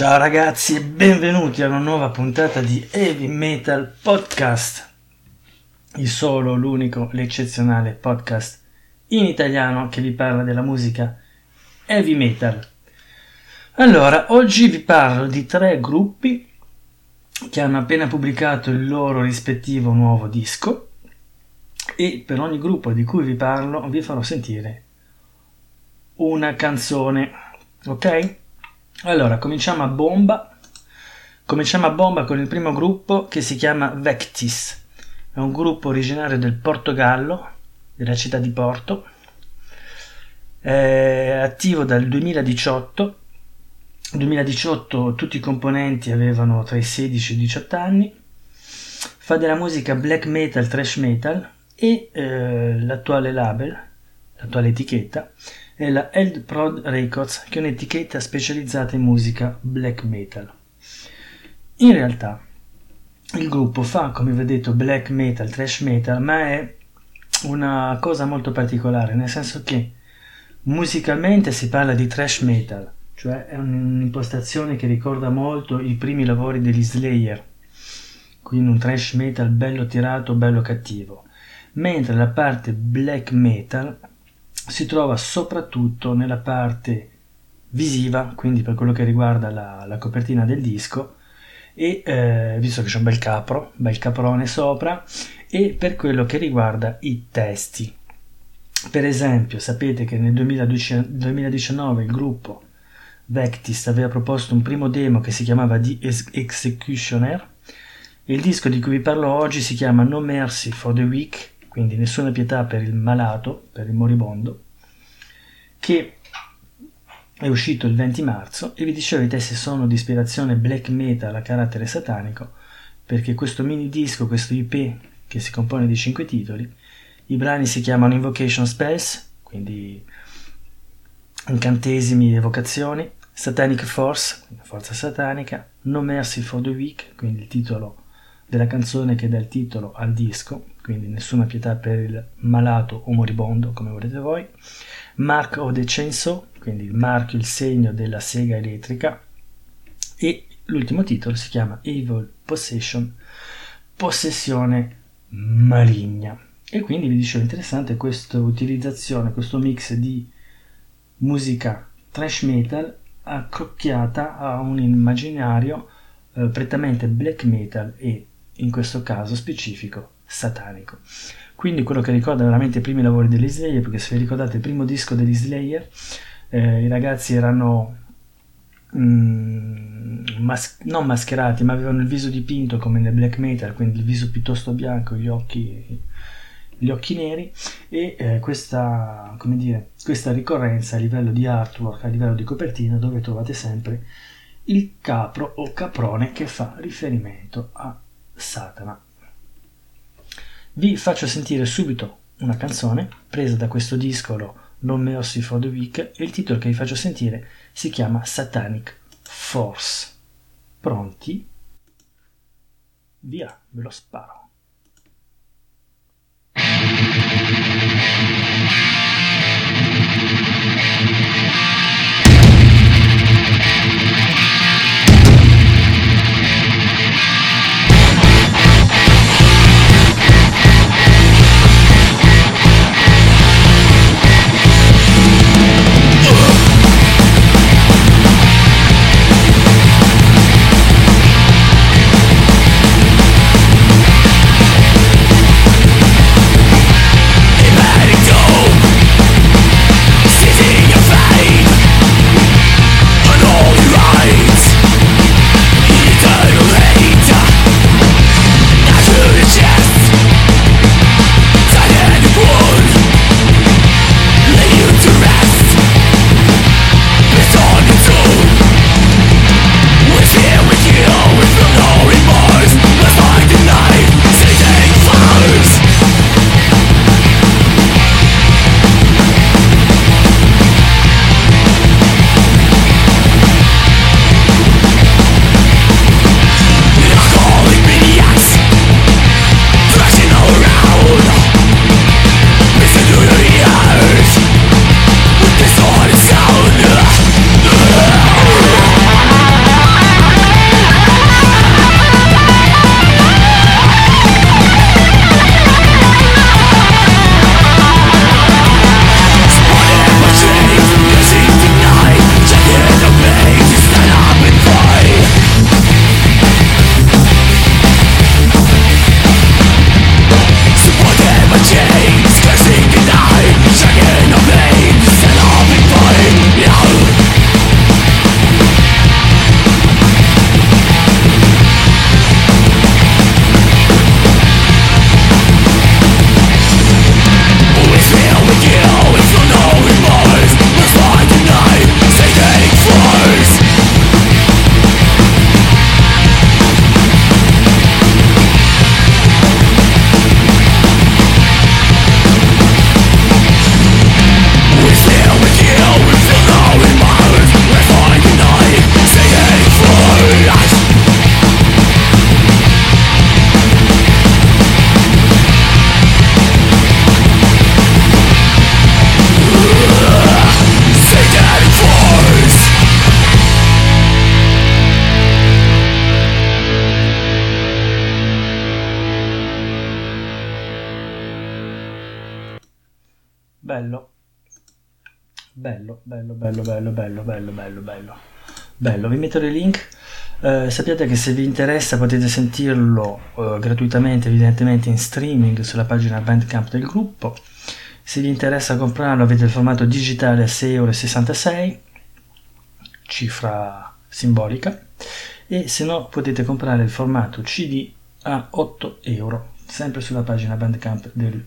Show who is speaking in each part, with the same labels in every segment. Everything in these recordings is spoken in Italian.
Speaker 1: Ciao ragazzi e benvenuti a una nuova puntata di Heavy Metal Podcast, il solo, l'unico, l'eccezionale podcast in italiano che vi parla della musica heavy metal. Allora, oggi vi parlo di tre gruppi che hanno appena pubblicato il loro rispettivo nuovo disco e per ogni gruppo di cui vi parlo vi farò sentire una canzone, ok? Allora, cominciamo a bomba. Cominciamo a bomba con il primo gruppo che si chiama Vectis. È un gruppo originario del Portogallo, della città di Porto. È attivo dal 2018. 2018 tutti i componenti avevano tra i 16 e i 18 anni. Fa della musica black metal, thrash metal e eh, l'attuale label, l'attuale etichetta è la Eld Prod Records, che è un'etichetta specializzata in musica black metal. In realtà il gruppo fa, come vi ho detto, black metal, thrash metal, ma è una cosa molto particolare, nel senso che musicalmente si parla di thrash metal, cioè è un'impostazione che ricorda molto i primi lavori degli Slayer, quindi un thrash metal bello tirato, bello cattivo, mentre la parte black metal si trova soprattutto nella parte visiva, quindi per quello che riguarda la, la copertina del disco, e eh, visto che c'è un bel capro, bel caprone sopra, e per quello che riguarda i testi. Per esempio, sapete che nel 2019 il gruppo Vectist aveva proposto un primo demo che si chiamava The Executioner. Il disco di cui vi parlo oggi si chiama No Mercy for the Weak quindi nessuna pietà per il malato, per il moribondo, che è uscito il 20 marzo e vi dicevo i testi sono di ispirazione black metal a carattere satanico perché questo mini disco, questo IP che si compone di 5 titoli, i brani si chiamano Invocation Spells, quindi incantesimi, evocazioni, Satanic Force, forza satanica, No Mercy for the Weak, quindi il titolo della canzone che dà il titolo al disco, quindi nessuna pietà per il malato o moribondo, come volete voi, Mark the Chainsaw, quindi il marchio, il segno della sega elettrica, e l'ultimo titolo si chiama Evil Possession, possessione maligna. E quindi vi dicevo interessante questa utilizzazione, questo mix di musica trash metal accrocchiata a un immaginario eh, prettamente black metal e in questo caso specifico satanico. Quindi quello che ricorda veramente i primi lavori degli Slayer, perché se vi ricordate il primo disco degli Slayer, eh, i ragazzi erano mm, mas- non mascherati, ma avevano il viso dipinto come nel black metal, quindi il viso piuttosto bianco, gli occhi, gli occhi neri e eh, questa, dire, questa ricorrenza a livello di artwork, a livello di copertina, dove trovate sempre il capro o caprone che fa riferimento a Satana. Vi faccio sentire subito una canzone presa da questo discolo Non Mercy for the Week e il titolo che vi faccio sentire si chiama Satanic Force. Pronti? Via, ve lo sparo. bello. Bello, bello, bello, bello, bello, bello, bello, bello. Bello, vi metto dei link. Eh, sappiate che se vi interessa potete sentirlo eh, gratuitamente, evidentemente in streaming sulla pagina Bandcamp del gruppo. Se vi interessa comprarlo avete il formato digitale a 6,66 euro, cifra simbolica, e se no potete comprare il formato CD a 8 euro, sempre sulla pagina Bandcamp del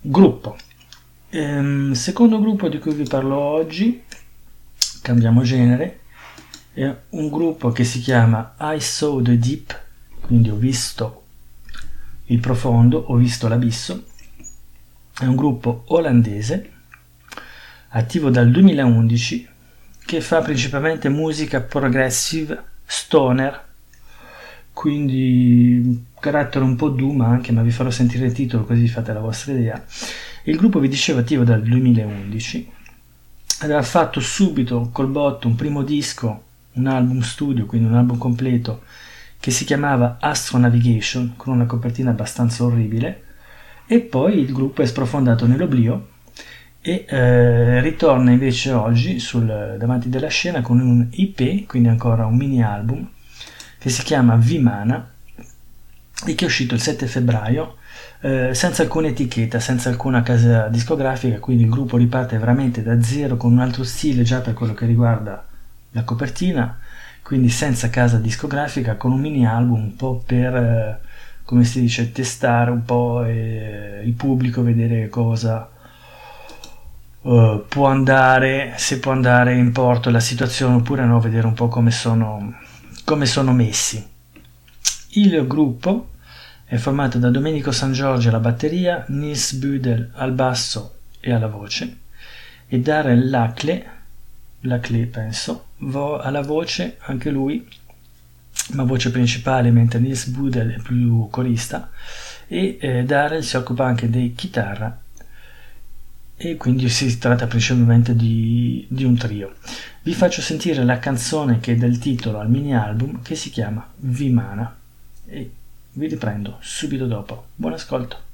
Speaker 1: gruppo. Ehm, secondo gruppo di cui vi parlo oggi, cambiamo genere, è un gruppo che si chiama I Saw the Deep, quindi ho visto il profondo, ho visto l'abisso. È un gruppo olandese, attivo dal 2011, che fa principalmente musica progressive, stoner, quindi carattere un po' doom anche, ma vi farò sentire il titolo così fate la vostra idea. Il gruppo, vi dicevo, attivo dal 2011, aveva fatto subito col botto un primo disco, un album studio, quindi un album completo, che si chiamava Astro Navigation, con una copertina abbastanza orribile, e poi il gruppo è sprofondato nell'oblio e eh, ritorna invece oggi sul, davanti della scena con un IP, quindi ancora un mini album, che si chiama Vimana e che è uscito il 7 febbraio eh, senza alcuna etichetta, senza alcuna casa discografica, quindi il gruppo riparte veramente da zero con un altro stile già per quello che riguarda la copertina, quindi senza casa discografica, con un mini album un po' per, eh, come si dice, testare un po' eh, il pubblico, vedere cosa può andare, se può andare in porto la situazione oppure no, vedere un po' come sono come sono messi. Il gruppo è formato da Domenico San Giorgio alla batteria, Nils Budel al basso e alla voce e Darren Lacle, Lacle penso, alla voce anche lui, ma voce principale mentre Nils Budel è più corista e eh, Darren si occupa anche di chitarra e quindi si tratta principalmente di, di, un trio. Vi faccio sentire la canzone che è del titolo al mini album che si chiama Vimana e vi riprendo subito dopo. Buon ascolto.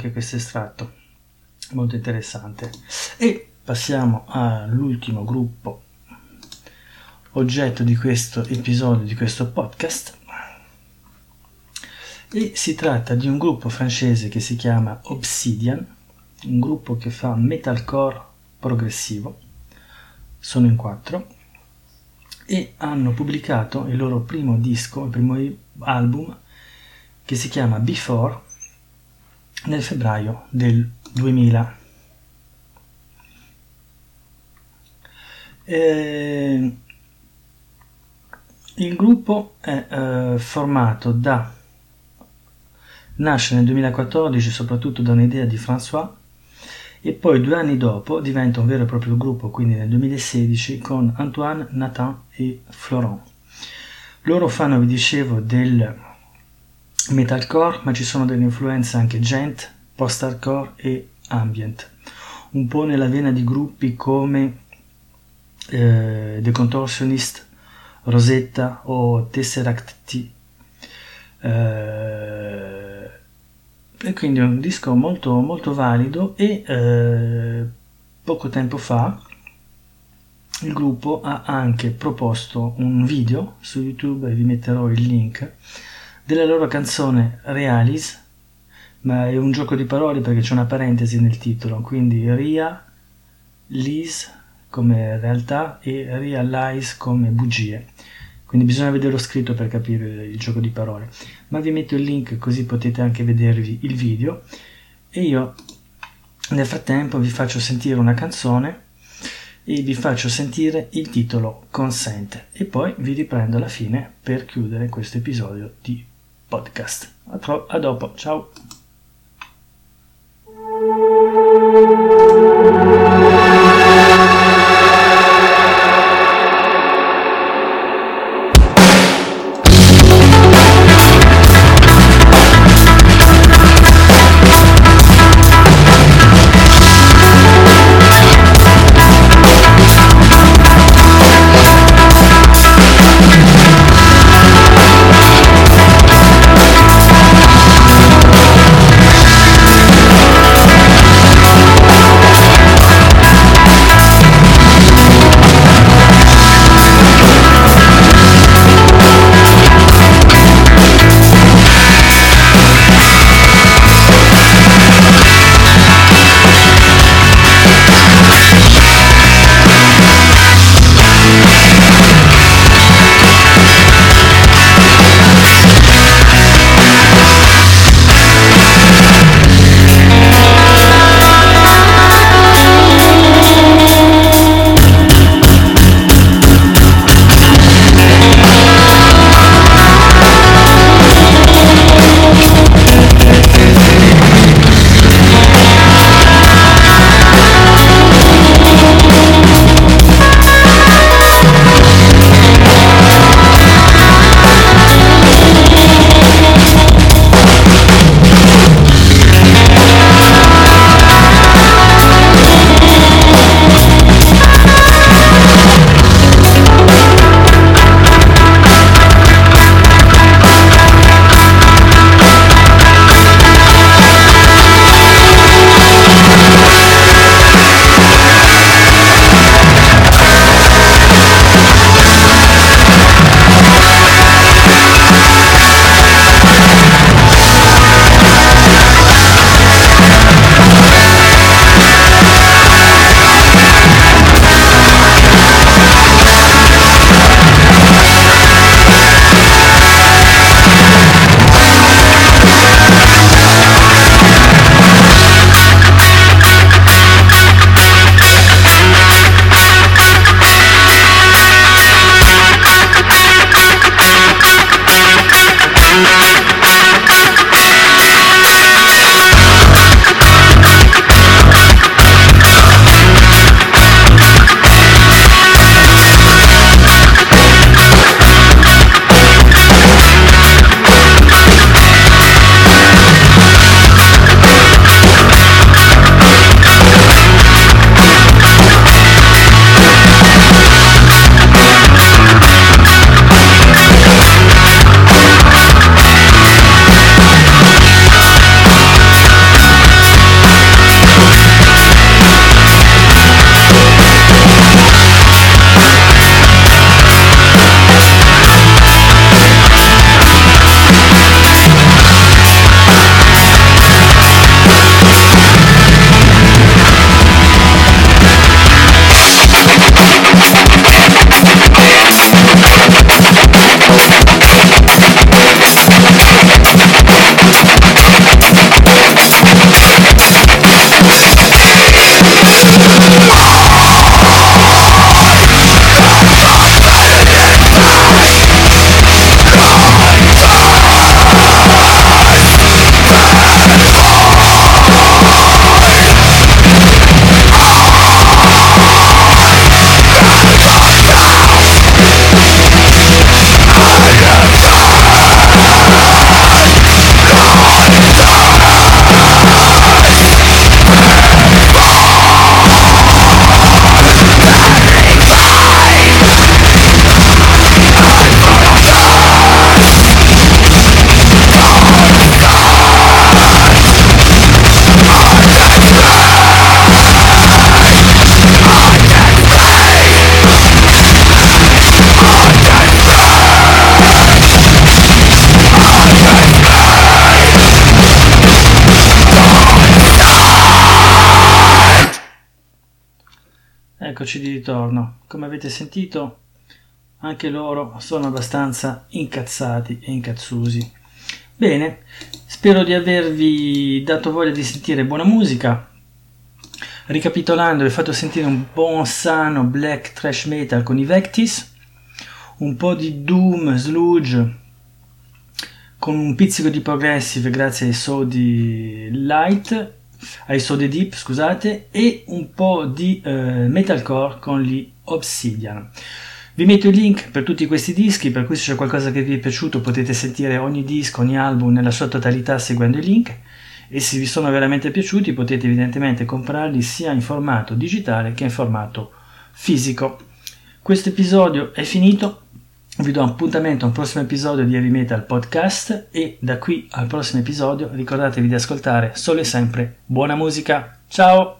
Speaker 1: Anche questo estratto, molto interessante. E passiamo all'ultimo gruppo oggetto di questo episodio, di questo podcast. E si tratta di un gruppo francese che si chiama Obsidian, un gruppo che fa metalcore progressivo, sono in quattro, e hanno pubblicato il loro primo disco, il primo album, che si chiama Before, nel febbraio del 2000. E il gruppo è eh, formato da nasce nel 2014 soprattutto da un'idea di François e poi due anni dopo diventa un vero e proprio gruppo, quindi nel 2016 con Antoine, Nathan e Florent. Loro fanno, vi dicevo, del metalcore, ma ci sono delle influenze anche gent, post-hardcore e ambient, un po' nella vena di gruppi come eh, The Contortionist, Rosetta o Tesseract T. Eh, e quindi è un disco molto, molto valido e eh, poco tempo fa il gruppo ha anche proposto un video su YouTube vi metterò il link della loro canzone Realis ma è un gioco di parole perché c'è una parentesi nel titolo quindi Ria Lis come realtà e realize come bugie. Quindi bisogna vederlo scritto per capire il gioco di parole. Ma vi metto il link così potete anche vedervi il video. E io nel frattempo vi faccio sentire una canzone e vi faccio sentire il titolo Consent e poi vi riprendo alla fine per chiudere questo episodio di podcast. A, tro- a dopo, ciao! Eccoci di ritorno. Come avete sentito, anche loro sono abbastanza incazzati e incazzusi. Bene, spero di avervi dato voglia di sentire buona musica. Ricapitolando, vi ho fatto sentire un buon sano black trash metal con i Vectis, un po' di doom, sludge, con un pizzico di progressive grazie ai Sodi Light ai Sode Deep, scusate, e un po' di eh, metalcore con gli Obsidian. Vi metto il link per tutti questi dischi, per cui se c'è qualcosa che vi è piaciuto potete sentire ogni disco, ogni album nella sua totalità seguendo il link e se vi sono veramente piaciuti potete evidentemente comprarli sia in formato digitale che in formato fisico. Questo episodio è finito, vi do appuntamento a un prossimo episodio di Heavy Metal Podcast e da qui al prossimo episodio ricordatevi di ascoltare solo e sempre buona musica. Ciao!